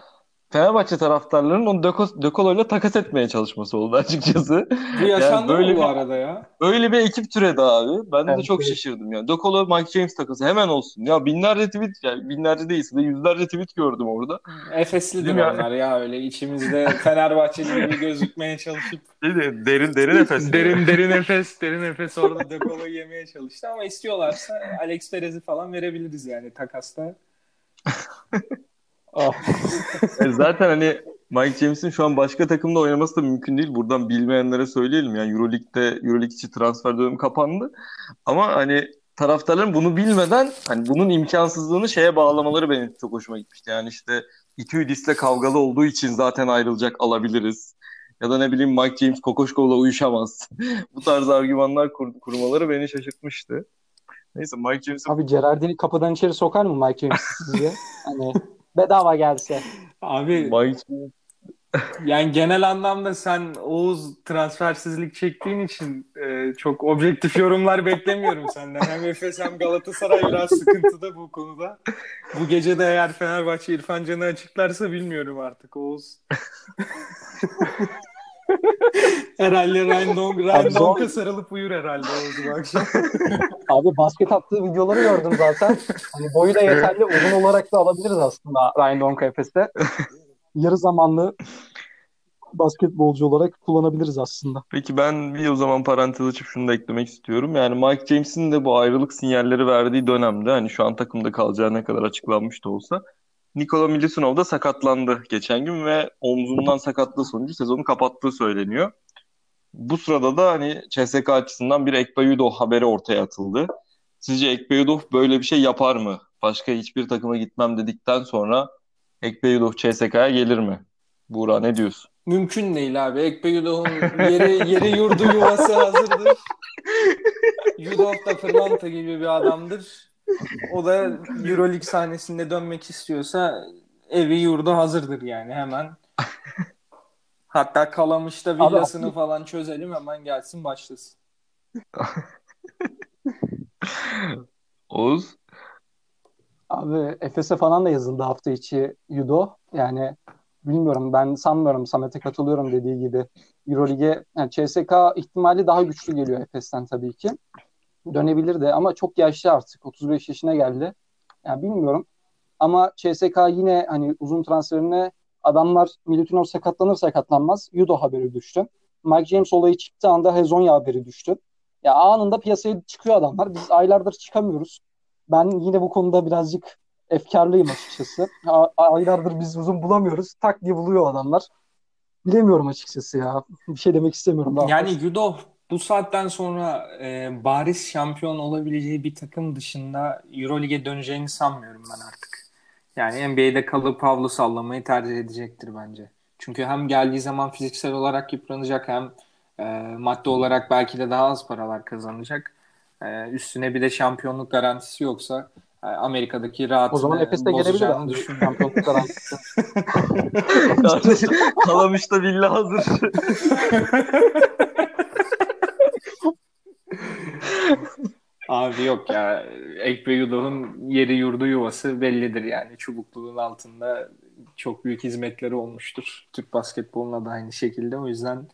Fenerbahçe taraftarlarının onu Döko, ile takas etmeye çalışması oldu açıkçası. Bu yaşandı yani böyle mı bu arada ya? Öyle bir ekip türedi abi. Ben evet, de çok evet. şaşırdım ya. Dökolo Mike James takası hemen olsun. Ya binlerce tweet yani binlerce değilse de yüzlerce tweet gördüm orada. Efeslidir Değil onlar ya? ya öyle içimizde Fenerbahçe gibi gözükmeye çalışıp. Derin derin, derin Efes. derin derin Efes, derin Efes orada Dökolo'yu yemeye çalıştı ama istiyorlarsa Alex Perez'i falan verebiliriz yani takasta. Oh. Zaten hani Mike James'in şu an başka takımda oynaması da mümkün değil. Buradan bilmeyenlere söyleyelim. Yani Euroleague'de Euroleague içi transfer dönemi kapandı. Ama hani taraftarların bunu bilmeden hani bunun imkansızlığını şeye bağlamaları benim çok hoşuma gitmişti. Yani işte Ituidis'le kavgalı olduğu için zaten ayrılacak alabiliriz. Ya da ne bileyim Mike James Kokoşkov'la uyuşamaz. Bu tarz argümanlar kur- kurmaları beni şaşırtmıştı. Neyse Mike James'e... Abi Gerardini kapıdan içeri sokar mı Mike James sizce? hani bedava gelse. Abi yani genel anlamda sen Oğuz transfersizlik çektiğin için e, çok objektif yorumlar beklemiyorum senden. Hem Efes hem Galatasaray biraz sıkıntıda bu konuda. Bu gece de eğer Fenerbahçe İrfan Can'ı açıklarsa bilmiyorum artık Oğuz. herhalde Ryan, Dong, Ryan Donk'a sarılıp uyur herhalde Oğuz bu akşam. Abi basket attığı videoları gördüm zaten. Hani boyu da yeterli. Uzun olarak da alabiliriz aslında Ryan Donk Efes'te. Yarı zamanlı basketbolcu olarak kullanabiliriz aslında. Peki ben bir o zaman parantez açıp şunu da eklemek istiyorum. Yani Mike James'in de bu ayrılık sinyalleri verdiği dönemde hani şu an takımda kalacağı ne kadar açıklanmış da olsa Nikola Milutinov da sakatlandı geçen gün ve omzundan sakatlığı sonucu sezonu kapattığı söyleniyor. Bu sırada da hani CSK açısından bir Ekbayudov haberi ortaya atıldı. Sizce Ekbayudov böyle bir şey yapar mı? Başka hiçbir takıma gitmem dedikten sonra Ekbayudov CSK'ya gelir mi? Buğra ne diyorsun? Mümkün değil abi. Ekbayudov'un yeri, yeri yurdu yuvası hazırdır. Yudov da Fırlanta gibi bir adamdır. O da Euroleague sahnesinde dönmek istiyorsa evi yurdu hazırdır yani hemen. Hatta Kalamış'ta villasını Abi, falan çözelim hemen gelsin başlasın. Oğuz? Abi Efes'e falan da yazıldı hafta içi Yudo. Yani bilmiyorum ben sanmıyorum Samet'e katılıyorum dediği gibi. Euroleague'e yani CSK ihtimali daha güçlü geliyor Efes'ten tabii ki. Dönebilir de ama çok yaşlı artık. 35 yaşına geldi. Yani bilmiyorum. Ama CSK yine hani uzun transferine adamlar Milutinov sakatlanır sakatlanmaz Yudo haberi düştü. Mike James olayı çıktı anda Hezonya haberi düştü. Ya anında piyasaya çıkıyor adamlar. Biz aylardır çıkamıyoruz. Ben yine bu konuda birazcık efkarlıyım açıkçası. aylardır biz uzun bulamıyoruz. Tak diye buluyor adamlar. Bilemiyorum açıkçası ya. Bir şey demek istemiyorum. Daha yani fazla. Yudo bu saatten sonra e, bariz şampiyon olabileceği bir takım dışında Euroleague'e döneceğini sanmıyorum ben artık. Yani NBA'de kalıp havlu sallamayı tercih edecektir bence. Çünkü hem geldiği zaman fiziksel olarak yıpranacak hem e, madde olarak belki de daha az paralar kazanacak. E, üstüne bir de şampiyonluk garantisi yoksa e, Amerika'daki rahatını O zaman Efes'te gelebilir abi. Şampiyonluk garantisi. Kalamış'ta villa hazır. Abi yok ya. Ekbe Yudov'un yeri yurdu yuvası bellidir yani. Çubukluğun altında çok büyük hizmetleri olmuştur. Türk basketboluna da aynı şekilde. O yüzden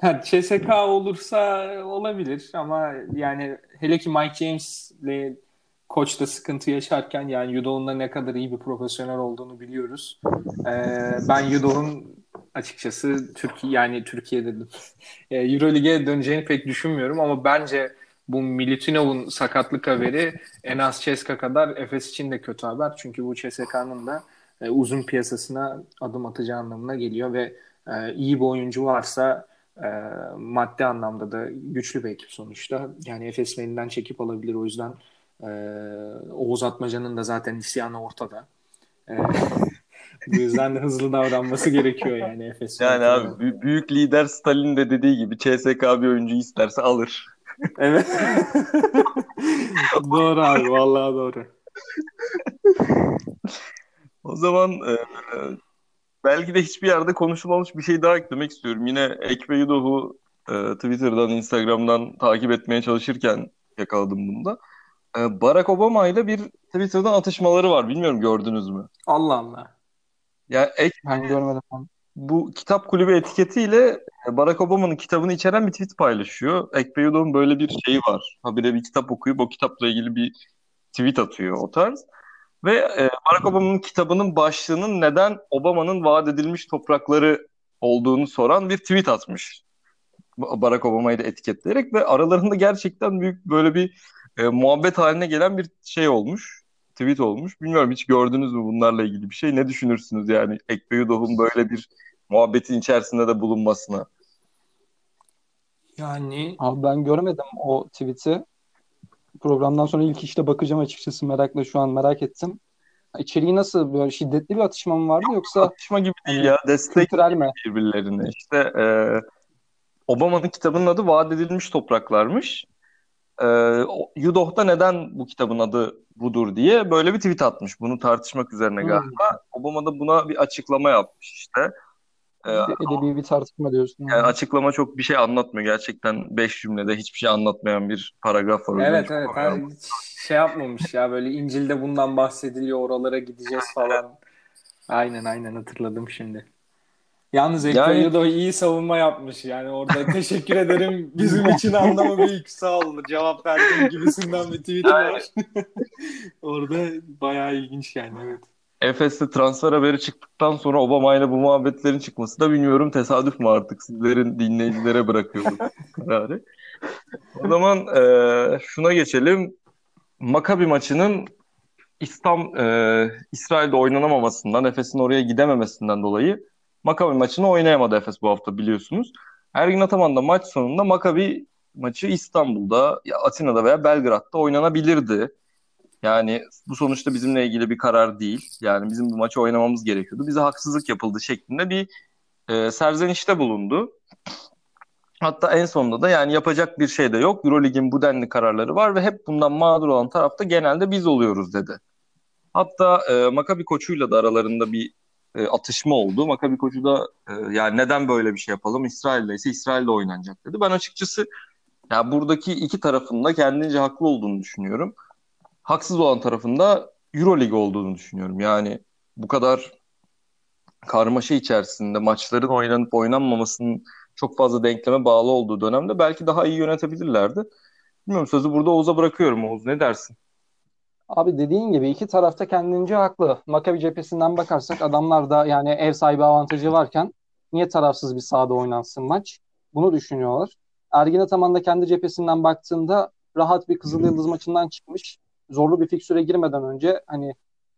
ha, CSK olursa olabilir ama yani hele ki Mike James'le koç da sıkıntı yaşarken yani Yudov'un da ne kadar iyi bir profesyonel olduğunu biliyoruz. Ee, ben Yudov'un açıkçası Türkiye yani Türkiye dedim. Ee, Euroleague'e döneceğini pek düşünmüyorum ama bence bu Milutinov'un sakatlık haberi en az Ceska kadar Efes için de kötü haber. Çünkü bu CSK'nın da e, uzun piyasasına adım atacağı anlamına geliyor ve e, iyi bir oyuncu varsa e, maddi anlamda da güçlü bir ekip sonuçta. Yani Efes'in elinden çekip alabilir. O yüzden e, Oğuz Atmaca'nın da zaten isyanı ortada. E, bu yüzden de hızlı davranması gerekiyor yani Efes. Yani abi büyük lider Stalin de dediği gibi CSK bir oyuncu isterse alır evet. doğru abi vallahi doğru. O zaman e, belki de hiçbir yerde konuşulmamış bir şey daha eklemek istiyorum. Yine Ekbe Yudoh'u e, Twitter'dan, Instagram'dan takip etmeye çalışırken yakaladım bunu da. E, Barack Obama ile bir Twitter'dan atışmaları var. Bilmiyorum gördünüz mü? Allah Allah. Ya ek, ben görmedim bu kitap kulübü etiketiyle e, Barack Obama'nın kitabını içeren bir tweet paylaşıyor. Ekbeyudov'un böyle bir şeyi var. Habire bir kitap okuyup o kitapla ilgili bir tweet atıyor o tarz. Ve e, Barack Obama'nın kitabının başlığının neden Obama'nın vaat edilmiş toprakları olduğunu soran bir tweet atmış. Barack Obama'yı da etiketleyerek ve aralarında gerçekten büyük böyle bir e, muhabbet haline gelen bir şey olmuş tweet olmuş. Bilmiyorum hiç gördünüz mü bunlarla ilgili bir şey? Ne düşünürsünüz yani Ekbeyudov'un böyle bir muhabbetin içerisinde de bulunmasına? Yani abi ben görmedim o tweet'i. Programdan sonra ilk işte bakacağım açıkçası merakla şu an merak ettim. İçeriği nasıl böyle şiddetli bir atışma mı vardı yoksa atışma gibi değil hani, ya destek mi? birbirlerine. İşte e, Obama'nın kitabının adı Vaat Edilmiş Topraklarmış. E, Yudoh'da neden bu kitabın adı budur diye böyle bir tweet atmış. Bunu tartışmak üzerine hmm. galiba. Hmm. Obama da buna bir açıklama yapmış işte. Ee, Edebi bir tartışma diyorsun. Yani açıklama çok bir şey anlatmıyor. Gerçekten beş cümlede hiçbir şey anlatmayan bir paragraf var. Evet evet. Her, şey yapmamış ya böyle İncil'de bundan bahsediliyor oralara gideceğiz falan. Aynen aynen hatırladım şimdi. Yalnız Ekpe'yi yani... iyi savunma yapmış. Yani orada teşekkür ederim bizim için anlamı büyük sağ olun cevap verdiğim gibisinden bir tweet var. orada bayağı ilginç yani evet. Efes'te transfer haberi çıktıktan sonra Obama ile bu muhabbetlerin çıkması da bilmiyorum tesadüf mü artık sizlerin dinleyicilere bırakıyoruz kararı. O zaman e, şuna geçelim. Makabi maçının İslam e, İsrail'de oynanamamasından, Efes'in oraya gidememesinden dolayı Makabi maçını oynayamadı Efes bu hafta biliyorsunuz. Ergin Ataman da maç sonunda Makabi maçı İstanbul'da, Atina'da veya Belgrad'da oynanabilirdi. Yani bu sonuçta bizimle ilgili bir karar değil. Yani bizim bu maçı oynamamız gerekiyordu. Bize haksızlık yapıldı şeklinde bir e, serzenişte bulundu. Hatta en sonunda da yani yapacak bir şey de yok. Eurolig'in bu denli kararları var ve hep bundan mağdur olan tarafta genelde biz oluyoruz dedi. Hatta e, Makabi koçuyla da aralarında bir e, atışma oldu. Makabi koçu da e, yani neden böyle bir şey yapalım? İsrail'de ise İsrail'de oynanacak dedi. Ben açıkçası ya buradaki iki tarafın da kendince haklı olduğunu düşünüyorum. Haksız olan tarafında Euroleague olduğunu düşünüyorum. Yani bu kadar karmaşa içerisinde maçların oynanıp oynanmamasının çok fazla denkleme bağlı olduğu dönemde belki daha iyi yönetebilirlerdi. Bilmiyorum sözü burada Oğuz'a bırakıyorum Oğuz. Ne dersin? Abi dediğin gibi iki tarafta kendince haklı. Makabi cephesinden bakarsak adamlar da yani ev sahibi avantajı varken niye tarafsız bir sahada oynansın maç? Bunu düşünüyorlar. Ergin Ataman da kendi cephesinden baktığında rahat bir Kızıl Yıldız maçından çıkmış. Zorlu bir fiksüre girmeden önce hani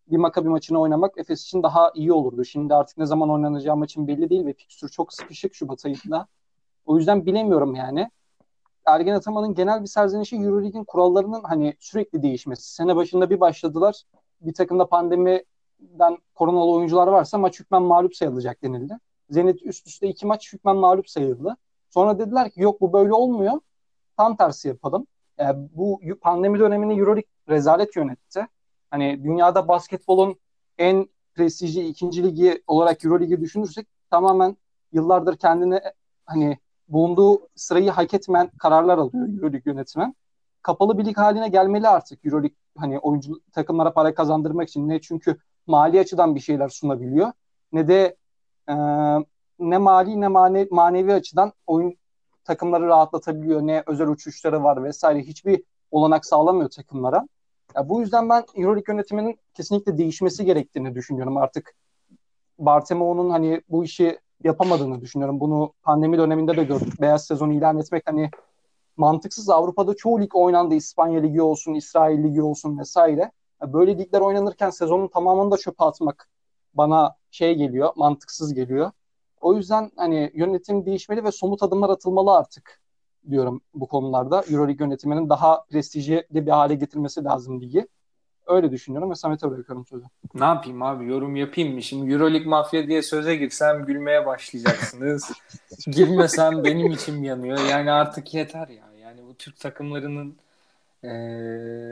bir Makabi maçını oynamak Efes için daha iyi olurdu. Şimdi artık ne zaman oynanacağı maçın belli değil ve fikstür çok sıkışık Şubat ayında. O yüzden bilemiyorum yani. Ergen Ataman'ın genel bir serzenişi Euroleague'in kurallarının hani sürekli değişmesi. Sene başında bir başladılar. Bir takımda pandemiden koronalı oyuncular varsa maç hükmen mağlup sayılacak denildi. Zenit üst üste iki maç hükmen mağlup sayıldı. Sonra dediler ki yok bu böyle olmuyor. Tam tersi yapalım. Yani bu pandemi dönemini Euroleague rezalet yönetti. Hani dünyada basketbolun en prestijli ikinci ligi olarak Euroligi düşünürsek tamamen yıllardır kendine hani bulunduğu sırayı hak etmeyen kararlar alıyor Euroleague yönetmen. Kapalı bir lig haline gelmeli artık Euroleague hani oyuncu takımlara para kazandırmak için ne çünkü mali açıdan bir şeyler sunabiliyor ne de e, ne mali ne mane, manevi açıdan oyun takımları rahatlatabiliyor ne özel uçuşları var vesaire hiçbir olanak sağlamıyor takımlara. Ya bu yüzden ben Euroleague yönetiminin kesinlikle değişmesi gerektiğini düşünüyorum. Artık Bartemeo'nun hani bu işi yapamadığını düşünüyorum. Bunu pandemi döneminde de gördük. Beyaz sezonu ilan etmek hani mantıksız. Avrupa'da çoğu lig oynandı. İspanya Ligi olsun, İsrail Ligi olsun vesaire. Böyle ligler oynanırken sezonun tamamını da çöpe atmak bana şey geliyor, mantıksız geliyor. O yüzden hani yönetim değişmeli ve somut adımlar atılmalı artık diyorum bu konularda. Euroleague yönetiminin daha prestijli bir hale getirmesi lazım ligi. Öyle düşünüyorum ve Samet'e bırakıyorum sözü. Ne yapayım abi yorum yapayım mı? Şimdi Euroleague mafya diye söze girsem gülmeye başlayacaksınız. Girmesem benim içim yanıyor. Yani artık yeter ya. Yani bu Türk takımlarının e,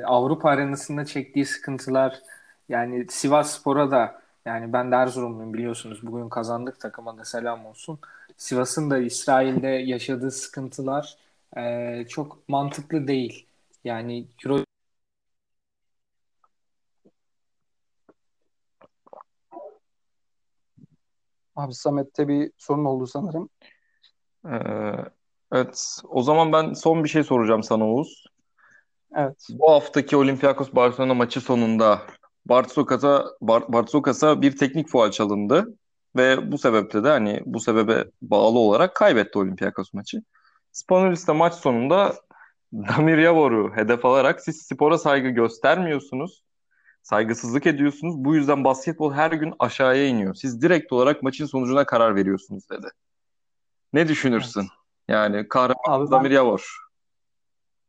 Avrupa arenasında çektiği sıkıntılar yani Sivas Spor'a da yani ben de Erzurumluyum biliyorsunuz. Bugün kazandık takıma da selam olsun. Sivas'ın da İsrail'de yaşadığı sıkıntılar e, çok mantıklı değil. Yani Euro Abi Samet'te bir sorun oldu sanırım. Ee, evet. O zaman ben son bir şey soracağım sana Oğuz. Evet. Bu haftaki Olympiakos Barcelona maçı sonunda Bartsokas'a Bartsokas'a bir teknik faul çalındı ve bu sebeple de hani bu sebebe bağlı olarak kaybetti Olympiakos maçı. Spanulis de maç sonunda Damir Yavor'u hedef alarak siz spora saygı göstermiyorsunuz. Saygısızlık ediyorsunuz. Bu yüzden basketbol her gün aşağıya iniyor. Siz direkt olarak maçın sonucuna karar veriyorsunuz dedi. Ne düşünürsün? Evet. Yani kahraman Damir Yavor.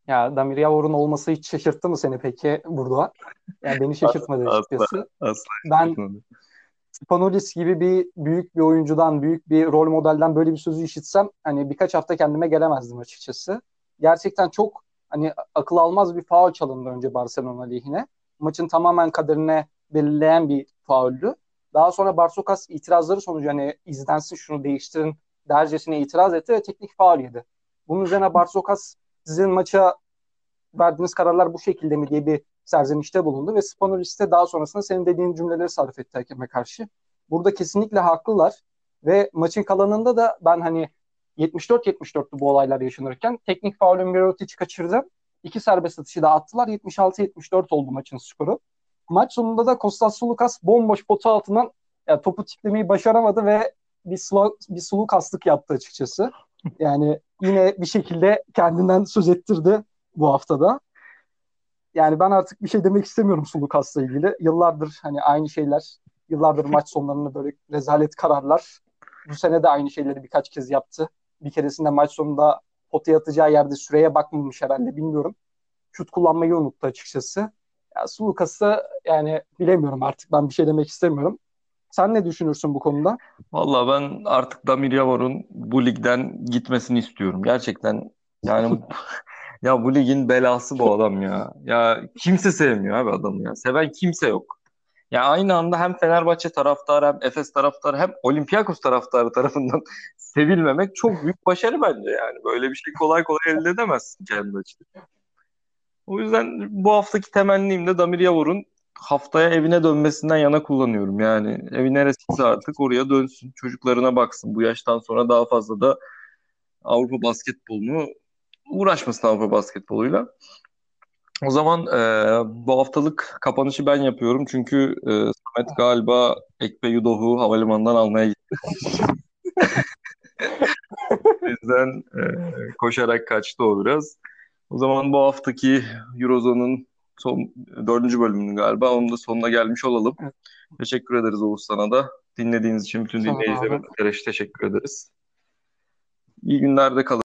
Ya Damir Yavor'un olması hiç şaşırttı mı seni peki burada? Yani beni şaşırtmadı açıkçası. Asla, asla ben Spanulis gibi bir büyük bir oyuncudan, büyük bir rol modelden böyle bir sözü işitsem hani birkaç hafta kendime gelemezdim açıkçası. Gerçekten çok hani akıl almaz bir faul çalındı önce Barcelona lehine. Maçın tamamen kaderine belirleyen bir fauldü. Daha sonra Barsokas itirazları sonucu hani izlensin şunu değiştirin dercesine itiraz etti ve teknik faul yedi. Bunun üzerine Barsokas sizin maça verdiğiniz kararlar bu şekilde mi diye bir serzenişte bulundu ve Spanulis de daha sonrasında senin dediğin cümleleri sarf etti hakeme karşı. Burada kesinlikle haklılar ve maçın kalanında da ben hani 74-74'tü bu olaylar yaşanırken teknik faulün Mirotic kaçırdı. İki serbest atışı da attılar. 76-74 oldu maçın skoru. Maç sonunda da Kostas Sulukas bomboş potu altından yani topu tiplemeyi başaramadı ve bir, slo, bir sulukaslık yaptı açıkçası. Yani yine bir şekilde kendinden söz ettirdi bu haftada. Yani ben artık bir şey demek istemiyorum Sulukas'la ilgili. Yıllardır hani aynı şeyler, yıllardır maç sonlarında böyle rezalet kararlar. Bu sene de aynı şeyleri birkaç kez yaptı. Bir keresinde maç sonunda potaya atacağı yerde süreye bakmamış herhalde bilmiyorum. Şut kullanmayı unuttu açıkçası. Ya Sulukas'ı yani bilemiyorum artık ben bir şey demek istemiyorum. Sen ne düşünürsün bu konuda? Valla ben artık Damir Yavor'un bu ligden gitmesini istiyorum. Gerçekten yani ya bu ligin belası bu adam ya. Ya kimse sevmiyor abi adamı ya. Seven kimse yok. Ya aynı anda hem Fenerbahçe taraftarı hem Efes taraftarı hem Olympiakos taraftarı tarafından sevilmemek çok büyük başarı bence yani. Böyle bir şey kolay kolay elde edemezsin kendi açısından. O yüzden bu haftaki temennim de Damir Yavur'un haftaya evine dönmesinden yana kullanıyorum. Yani evi neresiyse artık oraya dönsün. Çocuklarına baksın. Bu yaştan sonra daha fazla da Avrupa basketbolunu uğraşmasın Avrupa basketboluyla. O zaman e, bu haftalık kapanışı ben yapıyorum. Çünkü e, Samet galiba Ekpe Yudoh'u havalimanından almaya gitti. o yüzden e, koşarak kaçtı o biraz. O zaman bu haftaki Eurozone'un son dördüncü bölümünün galiba. Onun da sonuna gelmiş olalım. Evet. Teşekkür ederiz Oğuz sana da. Dinlediğiniz için bütün dinleyicilerimize teşekkür ederiz. İyi günlerde kalın.